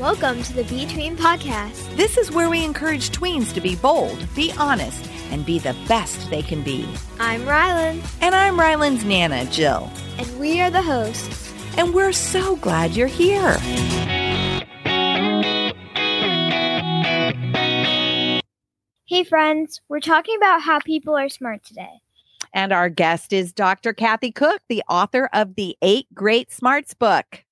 Welcome to the Be Tween podcast. This is where we encourage tweens to be bold, be honest, and be the best they can be. I'm Rylan. And I'm Rylan's Nana, Jill. And we are the hosts. And we're so glad you're here. Hey, friends, we're talking about how people are smart today. And our guest is Dr. Kathy Koch, the author of the Eight Great Smarts book.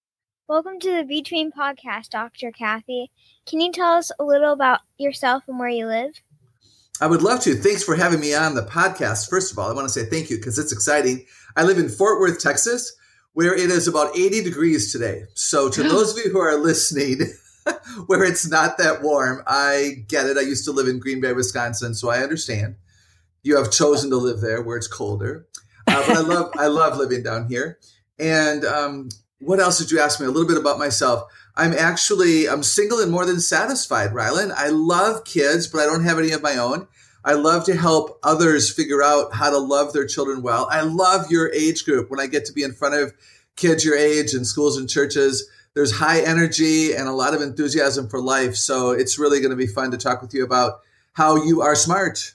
Welcome to the Be Tween podcast, Dr. Kathy. Can you tell us a little about yourself and where you live? I would love to. Thanks for having me on the podcast. First of all, I want to say thank you because it's exciting. I live in Fort Worth, Texas, where it is about 80 degrees today. So, to those of you who are listening, where it's not that warm, I get it. I used to live in Green Bay, Wisconsin, so I understand. You have chosen to live there where it's colder, uh, but I love I love living down here. And um, what else did you ask me? A little bit about myself. I'm actually I'm single and more than satisfied, Rylan. I love kids, but I don't have any of my own. I love to help others figure out how to love their children well. I love your age group when I get to be in front of kids your age in schools and churches. There's high energy and a lot of enthusiasm for life. So it's really going to be fun to talk with you about how you are smart.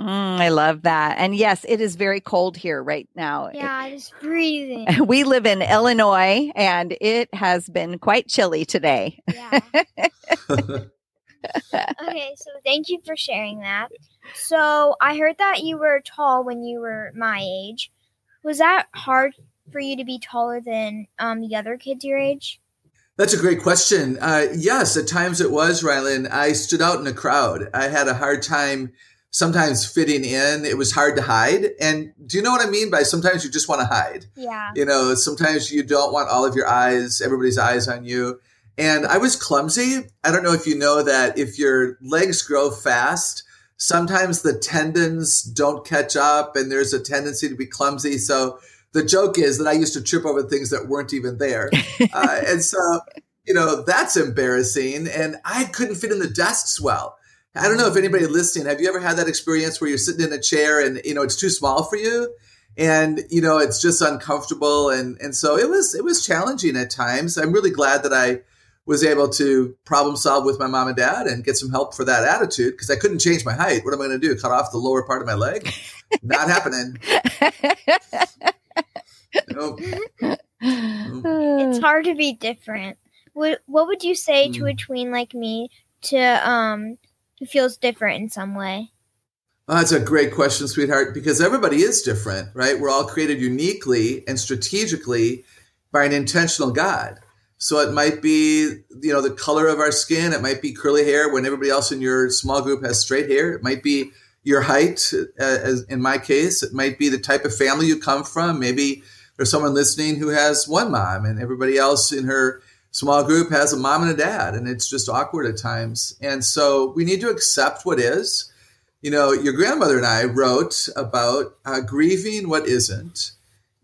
Mm, I love that. And yes, it is very cold here right now. Yeah, it, just breathing. We live in Illinois and it has been quite chilly today. Yeah. okay, so thank you for sharing that. So I heard that you were tall when you were my age. Was that hard for you to be taller than um, the other kids your age? That's a great question. Uh, yes, at times it was, Rylan. I stood out in a crowd. I had a hard time sometimes fitting in. It was hard to hide. And do you know what I mean by sometimes you just want to hide? Yeah. You know, sometimes you don't want all of your eyes, everybody's eyes on you. And I was clumsy. I don't know if you know that if your legs grow fast, sometimes the tendons don't catch up and there's a tendency to be clumsy. So the joke is that I used to trip over things that weren't even there. uh, and so, you know, that's embarrassing. And I couldn't fit in the desks well. I don't know if anybody listening, have you ever had that experience where you're sitting in a chair and, you know, it's too small for you? And, you know, it's just uncomfortable. And, and so it was, it was challenging at times. I'm really glad that I was able to problem solve with my mom and dad and get some help for that attitude because I couldn't change my height. What am I going to do? Cut off the lower part of my leg? Not happening. nope. It's hard to be different. What What would you say to a hmm. tween like me to um feels different in some way? Oh, that's a great question, sweetheart, because everybody is different, right? We're all created uniquely and strategically by an intentional God. So it might be, you know, the color of our skin. It might be curly hair when everybody else in your small group has straight hair. It might be your height, uh, as in my case. It might be the type of family you come from. Maybe there's someone listening who has one mom and everybody else in her small group has a mom and a dad and it's just awkward at times. And so we need to accept what is. You know your grandmother and i wrote about uh, grieving what isn't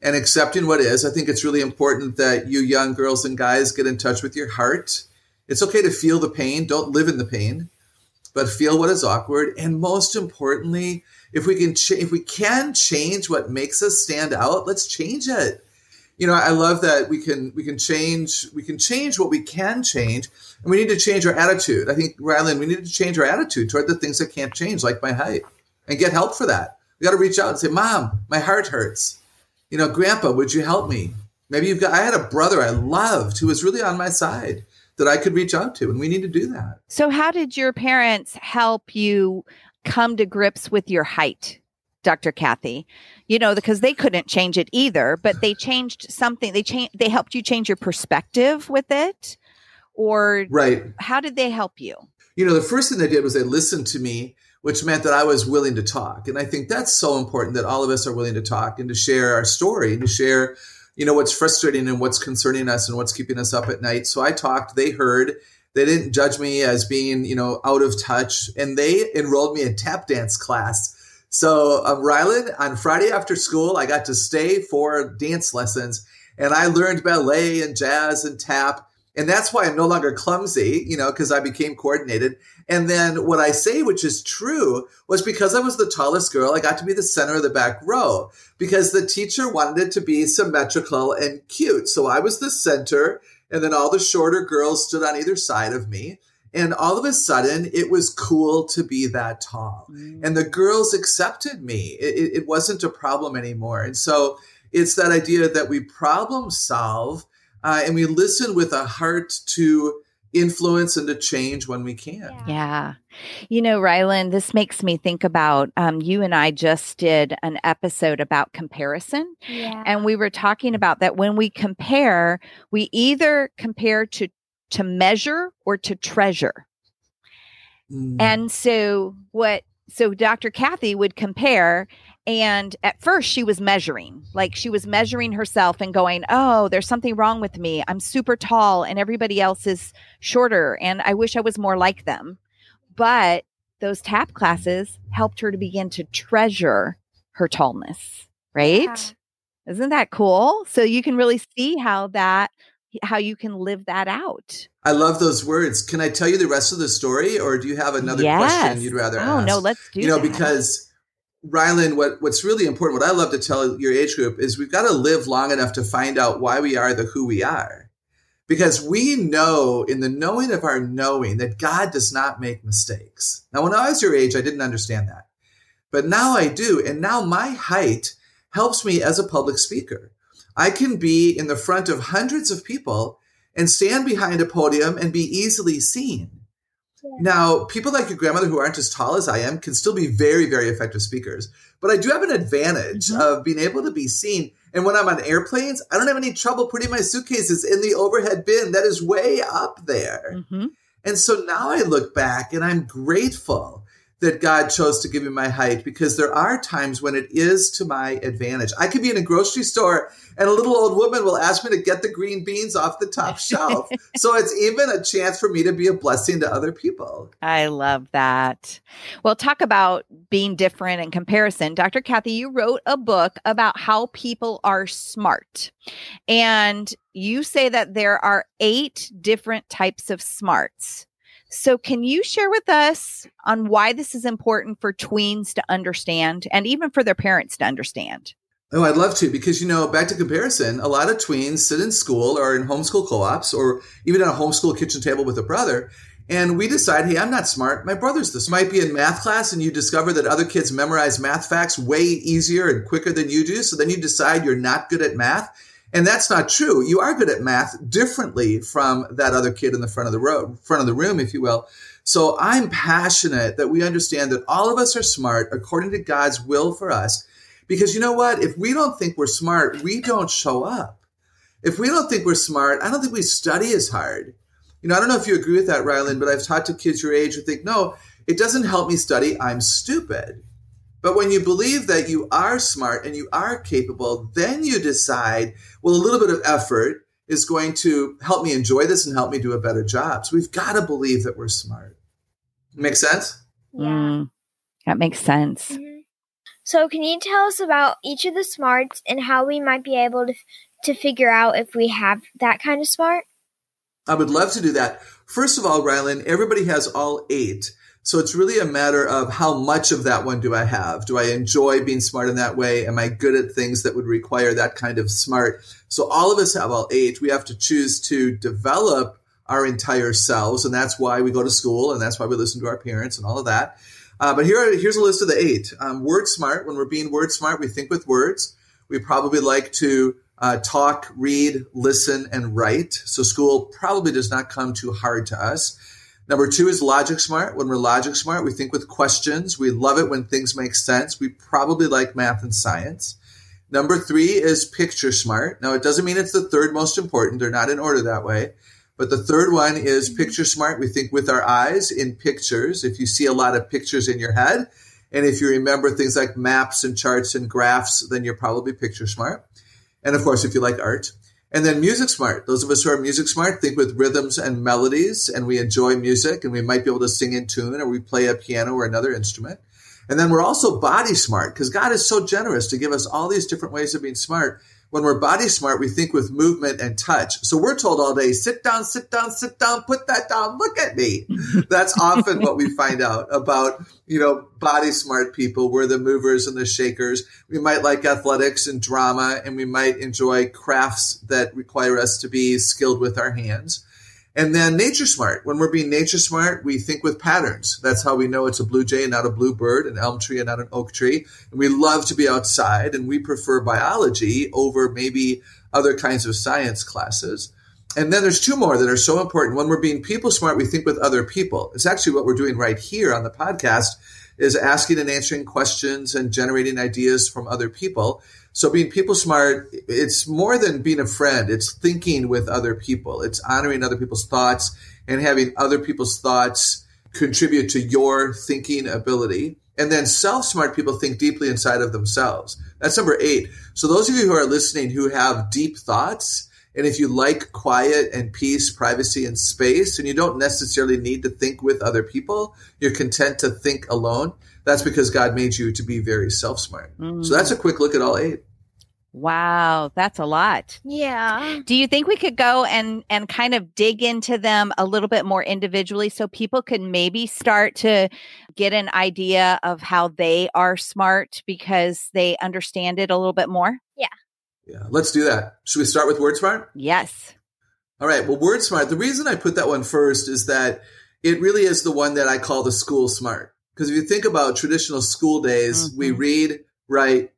and accepting what is. I think it's really important that you young girls and guys get in touch with your heart. It's okay to feel the pain. Don't live in the pain but feel what is awkward. And most importantly if we can ch- if we can change what makes us stand out let's change it you know, I love that we can we can change we can change what we can change, and we need to change our attitude. I think, Rylan, we need to change our attitude toward the things that can't change, like my height, and get help for that. We got to reach out and say, "Mom, my heart hurts." You know, Grandpa, would you help me? Maybe you've got. I had a brother I loved who was really on my side that I could reach out to, and we need to do that. So, how did your parents help you come to grips with your height? Dr. Kathy, you know, because they couldn't change it either, but they changed something. They changed, they helped you change your perspective with it. Or right. how did they help you? You know, the first thing they did was they listened to me, which meant that I was willing to talk. And I think that's so important that all of us are willing to talk and to share our story and to share, you know, what's frustrating and what's concerning us and what's keeping us up at night. So I talked, they heard, they didn't judge me as being, you know, out of touch. And they enrolled me in tap dance class so, um, Rylan, on Friday after school, I got to stay for dance lessons and I learned ballet and jazz and tap. And that's why I'm no longer clumsy, you know, because I became coordinated. And then what I say, which is true, was because I was the tallest girl, I got to be the center of the back row because the teacher wanted it to be symmetrical and cute. So I was the center And then all the shorter girls stood on either side of me. And all of a sudden, it was cool to be that tall. Mm. And the girls accepted me. It, it, wasn't a problem anymore. And so it's that idea that we problem solve uh, and we listen with a heart to influence and to change when we can. Yeah. yeah. You know, Rylan, this makes me think about um, you and I just did an episode about comparison. Yeah. And we were talking about that when we compare, we either compare to to measure or to treasure. Mm. And so what so Dr. Kathy would compare and at first, she was measuring, like she was measuring herself and going, Oh, there's something wrong with me. I'm super tall and everybody else is shorter. And I wish I was more like them. But those tap classes helped her to begin to treasure her tallness, right? Yeah. Isn't that cool? So you can really see how that how you can live that out. I love those words. Can I tell you the rest of the story or do you have another yes. question you'd rather oh, ask? no, let's do You know, that. because Rylan, what, what's really important, what I love to tell your age group is we've got to live long enough to find out why we are the who we are. Because we know in the knowing of our knowing that God does not make mistakes. Now, when I was your age, I didn't understand that. But now I do. And now my height helps me as a public speaker. I can be in the front of hundreds of people and stand behind a podium and be easily seen. Now, people like your grandmother who aren't as tall as I am can still be very, very effective speakers. But I do have an advantage mm-hmm. of being able to be seen. And when I'm on airplanes, I don't have any trouble putting my suitcases in the overhead bin that is way up there. Mm-hmm. And so now I look back and I'm grateful that God chose to give me my height because there are times when it is to my advantage. I could be in a grocery store and a little old woman will ask me to get the green beans off the top shelf. so it's even a chance for me to be a blessing to other people. I love that. Well, talk about being different and comparison. Dr. Kathy, you wrote a book about how people are smart. And you say that there are eight different types of smarts. So, can you share with us on why this is important for tweens to understand and even for their parents to understand? Oh, I'd love to because, you know, back to comparison, a lot of tweens sit in school or in homeschool co ops or even at a homeschool kitchen table with a brother. And we decide, hey, I'm not smart. My brother's this. Might be in math class and you discover that other kids memorize math facts way easier and quicker than you do. So then you decide you're not good at math and that's not true. You are good at math differently from that other kid in the front of the row, front of the room, if you will. So I'm passionate that we understand that all of us are smart according to God's will for us. Because you know what? If we don't think we're smart, we don't show up. If we don't think we're smart, I don't think we study as hard. You know, I don't know if you agree with that, Rylan, but I've talked to kids your age who think, no, it doesn't help me study. I'm stupid. But when you believe that you are smart and you are capable, then you decide, well, a little bit of effort is going to help me enjoy this and help me do a better job. So we've got to believe that we're smart. Make sense? Yeah. Mm, that makes sense. Mm-hmm. So, can you tell us about each of the smarts and how we might be able to, to figure out if we have that kind of smart? I would love to do that. First of all, Rylan, everybody has all eight. So it's really a matter of how much of that one do I have? Do I enjoy being smart in that way? Am I good at things that would require that kind of smart? So all of us have all eight. We have to choose to develop our entire selves. And that's why we go to school and that's why we listen to our parents and all of that. Uh, but here, are, here's a list of the eight. Um, word smart. When we're being word smart, we think with words. We probably like to uh, talk, read, listen, and write. So school probably does not come too hard to us. Number two is logic smart. When we're logic smart, we think with questions. We love it when things make sense. We probably like math and science. Number three is picture smart. Now, it doesn't mean it's the third most important. They're not in order that way. But the third one is mm-hmm. picture smart. We think with our eyes in pictures. If you see a lot of pictures in your head, and if you remember things like maps and charts and graphs, then you're probably picture smart. And of course, if you like art. And then music smart. Those of us who are music smart think with rhythms and melodies, and we enjoy music, and we might be able to sing in tune, or we play a piano or another instrument. And then we're also body smart because God is so generous to give us all these different ways of being smart. When we're body smart, we think with movement and touch. So we're told all day, sit down, sit down, sit down, put that down, look at me. That's often what we find out about, you know, body smart people. We're the movers and the shakers. We might like athletics and drama, and we might enjoy crafts that require us to be skilled with our hands. And then nature smart. When we're being nature smart, we think with patterns. That's how we know it's a blue jay and not a blue bird, an elm tree and not an oak tree. And we love to be outside and we prefer biology over maybe other kinds of science classes. And then there's two more that are so important. When we're being people smart, we think with other people. It's actually what we're doing right here on the podcast is asking and answering questions and generating ideas from other people. So being people smart, it's more than being a friend. It's thinking with other people. It's honoring other people's thoughts and having other people's thoughts contribute to your thinking ability. And then self smart people think deeply inside of themselves. That's number eight. So those of you who are listening who have deep thoughts, and if you like quiet and peace, privacy and space, and you don't necessarily need to think with other people, you're content to think alone. That's because God made you to be very self smart. Mm. So that's a quick look at all eight. Wow, that's a lot. Yeah. Do you think we could go and and kind of dig into them a little bit more individually so people could maybe start to get an idea of how they are smart because they understand it a little bit more? Yeah. Yeah, let's do that. Should we start with WordSmart? Yes. All right. Well, WordSmart. The reason I put that one first is that it really is the one that I call the school smart. Because if you think about traditional school days, mm-hmm. we read, write,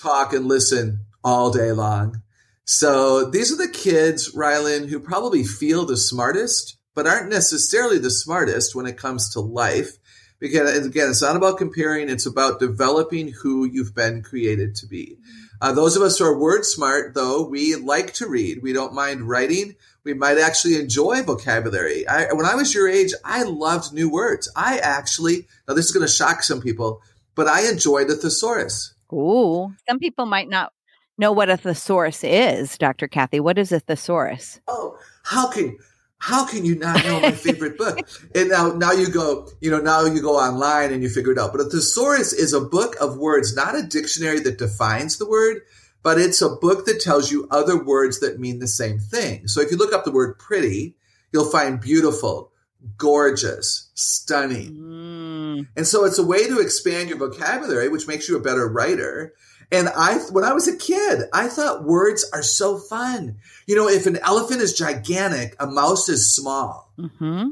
talk and listen all day long. So these are the kids, Rylan, who probably feel the smartest, but aren't necessarily the smartest when it comes to life. Because again, it's not about comparing, it's about developing who you've been created to be. Uh, those of us who are word smart, though, we like to read. We don't mind writing. We might actually enjoy vocabulary. I, when I was your age, I loved new words. I actually, now this is going to shock some people, but I enjoyed the thesaurus. Ooh, some people might not know what a thesaurus is, Dr. Kathy. What is a thesaurus? Oh, how can how can you not know my favorite book? And now now you go, you know, now you go online and you figure it out. But a thesaurus is a book of words, not a dictionary that defines the word, but it's a book that tells you other words that mean the same thing. So if you look up the word pretty, you'll find beautiful, gorgeous, stunning. Mm. And so it's a way to expand your vocabulary, which makes you a better writer. And I, when I was a kid, I thought words are so fun. You know, if an elephant is gigantic, a mouse is small. Mm-hmm.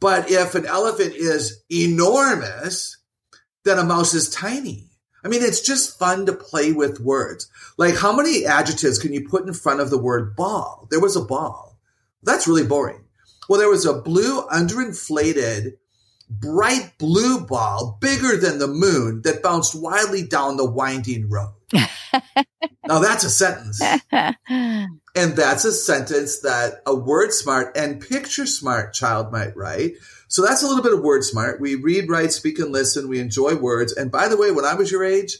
But if an elephant is enormous, then a mouse is tiny. I mean, it's just fun to play with words. Like, how many adjectives can you put in front of the word ball? There was a ball. That's really boring. Well, there was a blue underinflated bright blue ball bigger than the moon that bounced wildly down the winding road. now that's a sentence. and that's a sentence that a word smart and picture smart child might write. So that's a little bit of word smart. We read, write, speak, and listen. We enjoy words. And by the way, when I was your age,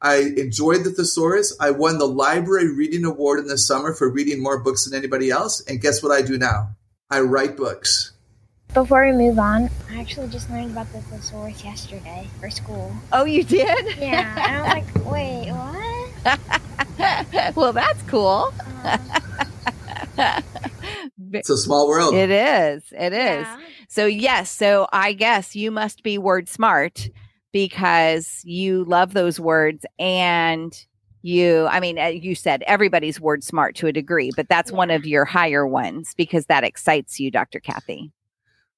I enjoyed the thesaurus. I won the library reading award in the summer for reading more books than anybody else. And guess what I do now? I write books. Before we move on, I actually just learned about the thesaurus yesterday for school. Oh, you did? Yeah. and I was like, wait, what? well, that's cool. Uh, it's a small world. It is. It is. Yeah. So, yes. So, I guess you must be word smart because you love those words and you i mean you said everybody's word smart to a degree but that's yeah. one of your higher ones because that excites you dr kathy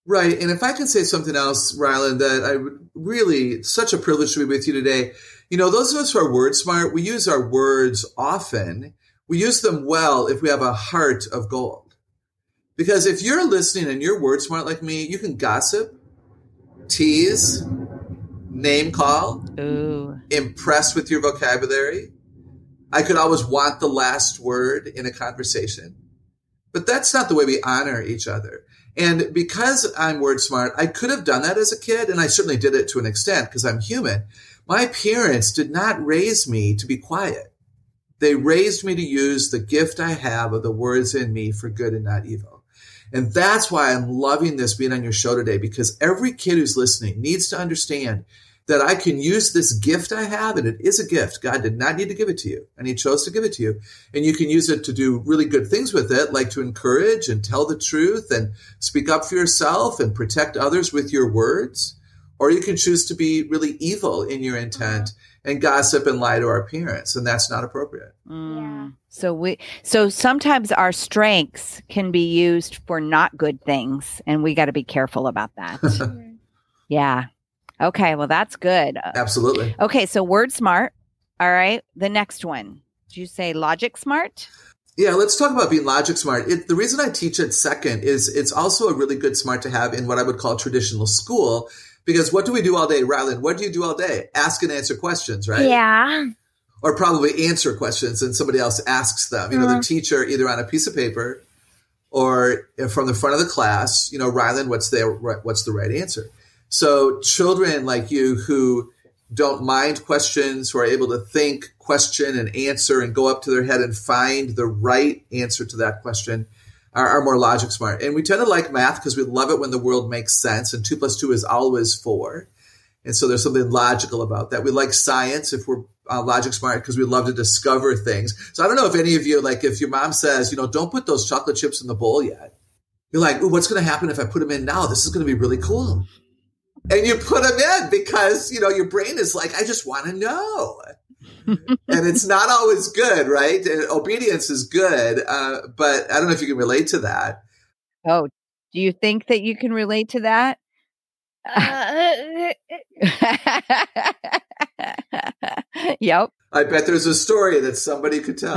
Right. And if I can say something else, Rylan, that I really, such a privilege to be with you today. You know, those of us who are word smart, we use our words often. We use them well if we have a heart of gold. Because if you're listening and you're word smart like me, you can gossip, tease, name call, Ooh. impress with your vocabulary. I could always want the last word in a conversation. But that's not the way we honor each other. And because I'm word smart, I could have done that as a kid, and I certainly did it to an extent because I'm human. My parents did not raise me to be quiet. They raised me to use the gift I have of the words in me for good and not evil. And that's why I'm loving this being on your show today because every kid who's listening needs to understand that I can use this gift I have, and it is a gift. God did not need to give it to you, and He chose to give it to you. And you can use it to do really good things with it, like to encourage and tell the truth and speak up for yourself and protect others with your words. Or you can choose to be really evil in your intent and gossip and lie to our parents, and that's not appropriate. Mm. So we so sometimes our strengths can be used for not good things, and we got to be careful about that. Yeah. Okay. Well, that's good. Absolutely. Okay. So word smart. All right. The next one. Did you say logic smart? Yeah, let's talk about being logic smart. It, the reason I teach it second is it's also a really good smart to have in what I would call traditional school. Because what do we do all day, Rylan? What do you do all day? Ask and answer questions, right? Yeah. Or probably answer questions and somebody else asks them. You know, the mm-hmm. teacher either on a piece of paper or from the front of the class, you know, Rylan, what's the, what's the right answer? So children like you who don't mind questions, who are able to think, question, and answer, and go up to their head and find the right answer to that question, are, are more logic smart. And we tend to like math because we love it when the world makes sense, and two plus two is always four. And so there's something logical about that. We like science if we're uh, logic smart because we love to discover things. So I don't know if any of you, like, if your mom says, you know, don't put those chocolate chips in the bowl yet. You're like, Ooh, what's going to happen if I put them in now? This is going to be really cool and you put them in because you know your brain is like i just want to know and it's not always good right and obedience is good uh, but i don't know if you can relate to that Oh, do you think that you can relate to that? Uh, yep. i bet there's a story that somebody could tell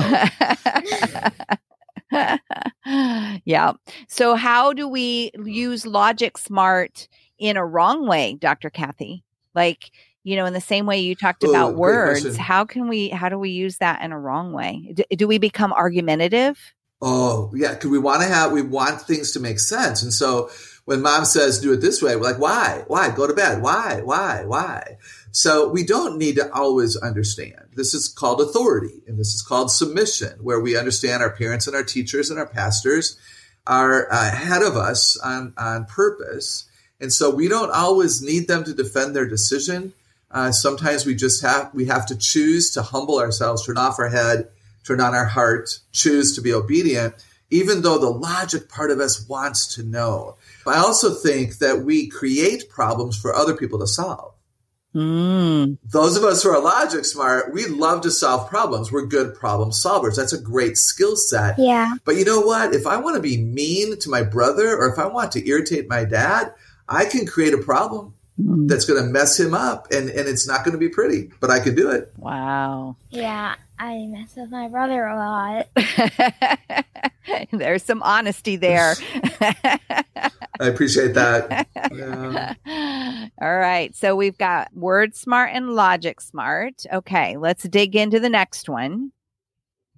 yeah. So, how do we use logic smart in a wrong way, Dr. Kathy? Like, you know, in the same way you talked Ooh, about words, how can we, how do we use that in a wrong way? Do, do we become argumentative? oh yeah because we want to have we want things to make sense. And so when mom says do it this way we're like why? Why? Go to bed. Why? Why? Why? So we don't need to always understand. This is called authority and this is called submission where we understand our parents and our teachers and our pastors are uh, ahead of us on on purpose and so we don't always need them to defend their decision uh, sometimes we just have we have to choose to humble ourselves turn off our head turn on our heart, choose to be obedient, even though the logic part of us wants to know. I also think that we create problems for other people to solve. Mm. Those of us who are logic smart, we love to solve problems. We're good problem solvers. That's a great skill set. yeah. But you know what? If I want to be mean to my brother or if I want to irritate my dad, I can create a problem hmm. that's going to mess him up and, and it's not going to be pretty, but I could do it. Wow. Yeah. I mess with my brother a lot. There's some honesty there. I appreciate that. Yeah. All right. So we've got word smart and logic smart. Okay. Let's dig into the next one.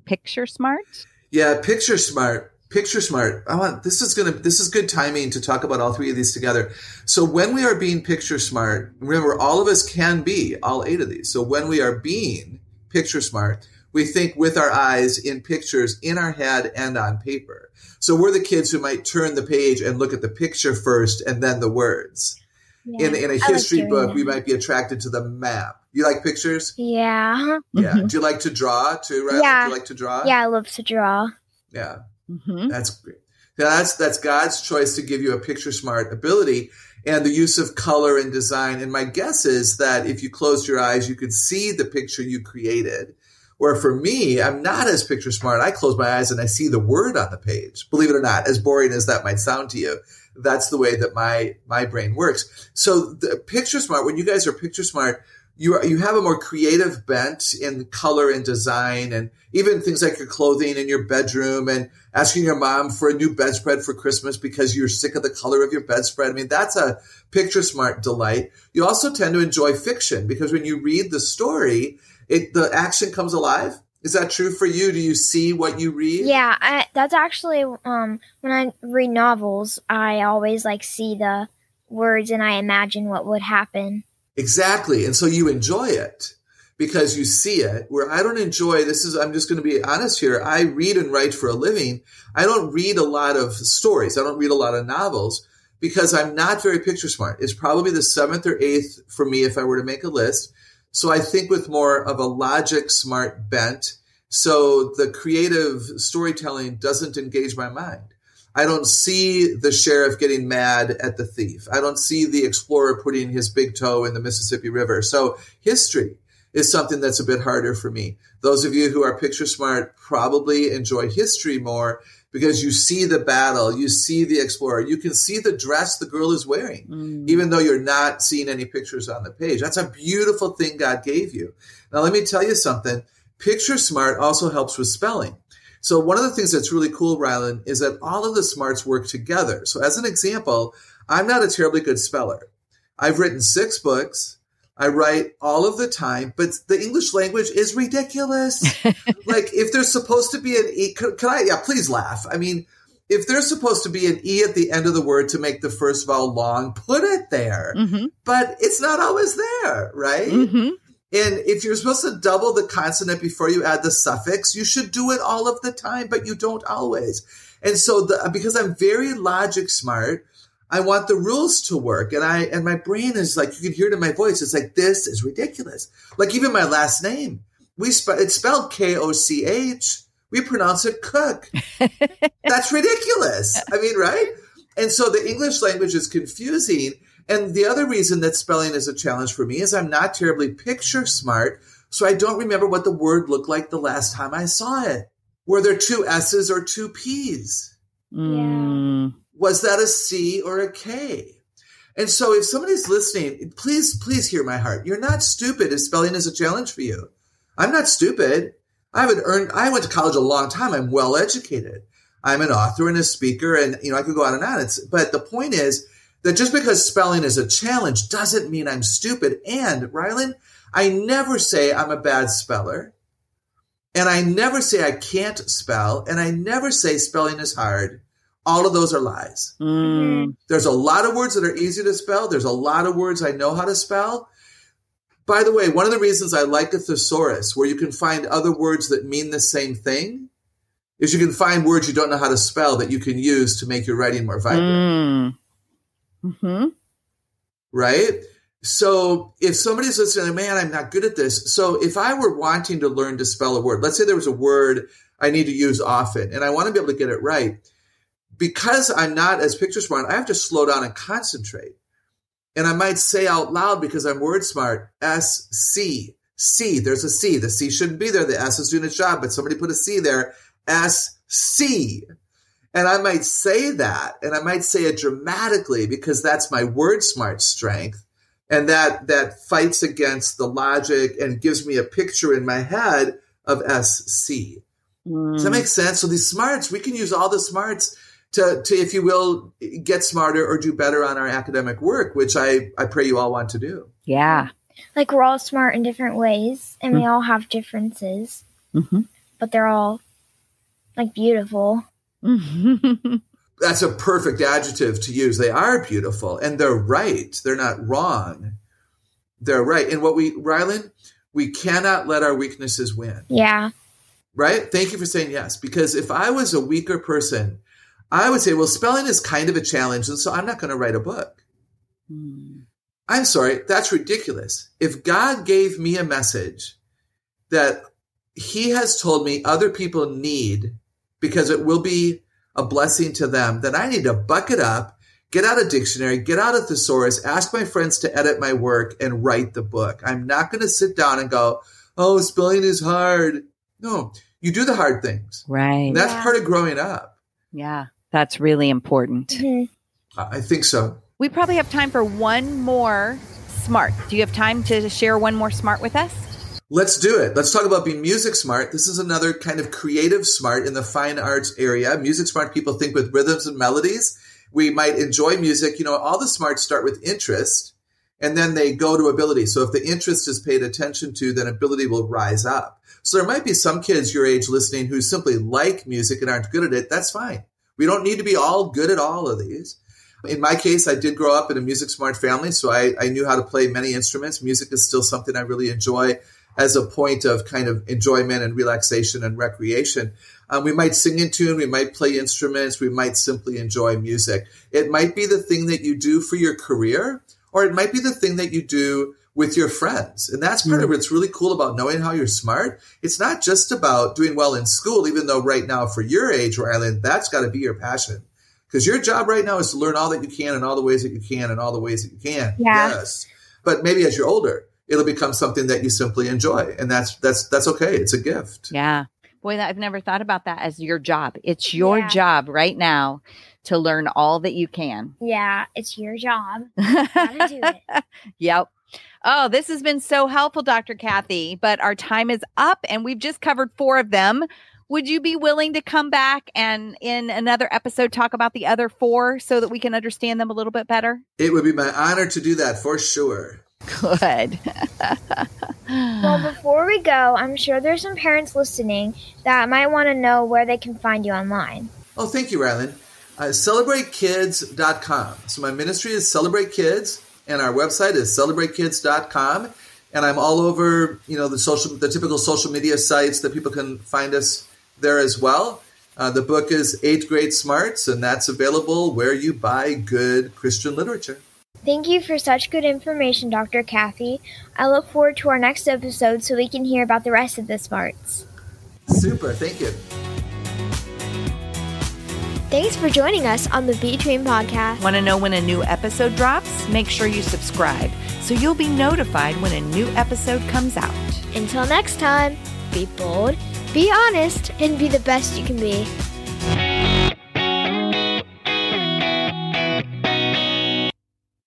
Picture smart. Yeah, picture smart. Picture smart. I want this is gonna this is good timing to talk about all three of these together. So when we are being picture smart, remember all of us can be all eight of these. So when we are being picture smart, we think with our eyes in pictures in our head and on paper. So we're the kids who might turn the page and look at the picture first and then the words. Yeah. In in a I like history doing book, that. we might be attracted to the map. You like pictures? Yeah. Yeah. Mhm. Do you like to draw too, right? Yeah. Do you like to draw? Yeah, I love to draw. Yeah. Mhm. That's great. That's that's God's choice to give you a picture smart ability and the use of color and design. And my guess is that if you closed your eyes, you could see the picture you created. Where for me, I'm not as picture smart. I close my eyes and I see the word on the page. Believe it or not, as boring as that might sound to you, that's the way that my my brain works. So the picture smart, when you guys are picture smart, you are, you have a more creative bent in color and design and even things like your clothing in your bedroom and asking your mom for a new bedspread for Christmas because you're sick of the color of your bedspread. I mean, that's a picture smart delight. You also tend to enjoy fiction because when you read the story, it, the action comes alive. Is that true for you? Do you see what you read? Yeah, I, that's actually um when I read novels, I always like see the words and I imagine what would happen. Exactly. And so you enjoy it because you see it. Where I don't enjoy this is, I'm just going to be honest here. I read and write for a living. I don't read a lot of stories. I don't read a lot of novels because I'm not very picture smart. It's probably the seventh or eighth for me if I were to make a list. So I think with more of a logic smart bent. So the creative storytelling doesn't engage my mind. I don't see the sheriff getting mad at the thief. I don't see the explorer putting his big toe in the Mississippi River. So history is something that's a bit harder for me. Those of you who are picture smart probably enjoy history more because you see the battle, you see the explorer, you can see the dress the girl is wearing, mm. even though you're not seeing any pictures on the page. That's a beautiful thing God gave you. Now, let me tell you something. Picture smart also helps with spelling. So one of the things that's really cool, Rylan, is that all of the smarts work together. So as an example, I'm not a terribly good speller. I've written six books. I write all of the time, but the English language is ridiculous. like if there's supposed to be an E, can, can, I, yeah, please laugh. I mean, if there's supposed to be an E at the end of the word to make the first vowel long, put it there. Mm-hmm. But it's not always there, right? Mm-hmm. And if you're supposed to double the consonant before you add the suffix, you should do it all of the time, but you don't always. And so the, because I'm very logic smart, I want the rules to work. And I, and my brain is like, you can hear it in my voice. It's like, this is ridiculous. Like even my last name, we spe- it's spelled K-O-C-H. We pronounce it cook. That's ridiculous. I mean, right? And so the English language is confusing. And the other reason that spelling is a challenge for me is I'm not terribly picture smart. So I don't remember what the word looked like the last time I saw it. Were there two S's or two P's? Yeah. Was that a C or a K? And so if somebody's listening, please, please hear my heart. You're not stupid if spelling is a challenge for you. I'm not stupid. I haven't earned, I went to college a long time. I'm well educated. I'm an author and a speaker and, you know, I could go on and on. It's, but the point is, that just because spelling is a challenge doesn't mean I'm stupid. And Rylan, I never say I'm a bad speller. And I never say I can't spell. And I never say spelling is hard. All of those are lies. Mm. There's a lot of words that are easy to spell. There's a lot of words I know how to spell. By the way, one of the reasons I like a thesaurus, where you can find other words that mean the same thing, is you can find words you don't know how to spell that you can use to make your writing more vibrant. Mm. Mm-hmm. Right? So if somebody's listening, man, I'm not good at this. So if I were wanting to learn to spell a word, let's say there was a word I need to use often and I want to be able to get it right. Because I'm not as picture smart, I have to slow down and concentrate. And I might say out loud because I'm word smart, S C. C, there's a C. The C shouldn't be there. The S is doing its job, but somebody put a C there. S C. And I might say that, and I might say it dramatically because that's my word smart strength. And that, that fights against the logic and gives me a picture in my head of SC. Mm. Does that make sense? So these smarts, we can use all the smarts to, to, if you will, get smarter or do better on our academic work, which I, I pray you all want to do. Yeah. Like we're all smart in different ways and mm. we all have differences, mm-hmm. but they're all like beautiful. That's a perfect adjective to use. They are beautiful and they're right. They're not wrong. They're right. And what we, Rylan, we cannot let our weaknesses win. Yeah. Right? Thank you for saying yes. Because if I was a weaker person, I would say, well, spelling is kind of a challenge. And so I'm not going to write a book. Hmm. I'm sorry. That's ridiculous. If God gave me a message that he has told me other people need because it will be a blessing to them, then I need to buck it up, get out a dictionary, get out a thesaurus, ask my friends to edit my work and write the book. I'm not going to sit down and go, oh, spelling is hard. No, you do the hard things. Right. And that's yeah. part of growing up. Yeah, that's really important. Mm-hmm. I think so. We probably have time for one more smart. Do you have time to share one more smart with us? Let's do it. Let's talk about being music smart. This is another kind of creative smart in the fine arts area. Music smart people think with rhythms and melodies. We might enjoy music. You know, all the smarts start with interest and then they go to ability. So if the interest is paid attention to, then ability will rise up. So there might be some kids your age listening who simply like music and aren't good at it. That's fine. We don't need to be all good at all of these. In my case, I did grow up in a music smart family, so I, I knew how to play many instruments. Music is still something I really enjoy as a point of kind of enjoyment and relaxation and recreation. Um, we might sing in tune, we might play instruments, we might simply enjoy music. It might be the thing that you do for your career, or it might be the thing that you do with your friends. And that's part of what's really cool about knowing how you're smart. It's not just about doing well in school, even though right now for your age, Rylan, that's got to be your passion. Because your job right now is to learn all that you can in all the ways that you can and all the ways that you can. Yeah. Yes. But maybe as you're older, it'll become something that you simply enjoy. And that's that's that's okay. It's a gift. Yeah. Boy, I've never thought about that as your job. It's your Yeah. job right now to learn all that you can. Yeah, it's your job. Gotta do it. Yep. Oh, this has been so helpful, Dr. Kathy, but our time is up and we've just covered four of them. Would you be willing to come back and in another episode talk about the other four so that we can understand them a little bit better? It would be my honor to do that for sure. Good. Well, before we go, I'm sure there's some parents listening that might want to know where they can find you online. Oh, thank you, Rylan. Uh, CelebrateKids.com. So my ministry is Celebrate Kids, and our website is CelebrateKids.com. And I'm all over, you know, the social, the typical social media sites that people can find us there as well. Uh, the book is Eight Great Smarts, and that's available where you buy good Christian literature. Thank you for such good information, Dr. Kathy. I look forward to our next episode so we can hear about the rest of the smarts. Super, thank you. Thanks for joining us on the Be Tween podcast. Want to know when a new episode drops? Make sure you subscribe so you'll be notified when a new episode comes out. Until next time, be bold, be honest, and be the best you can be.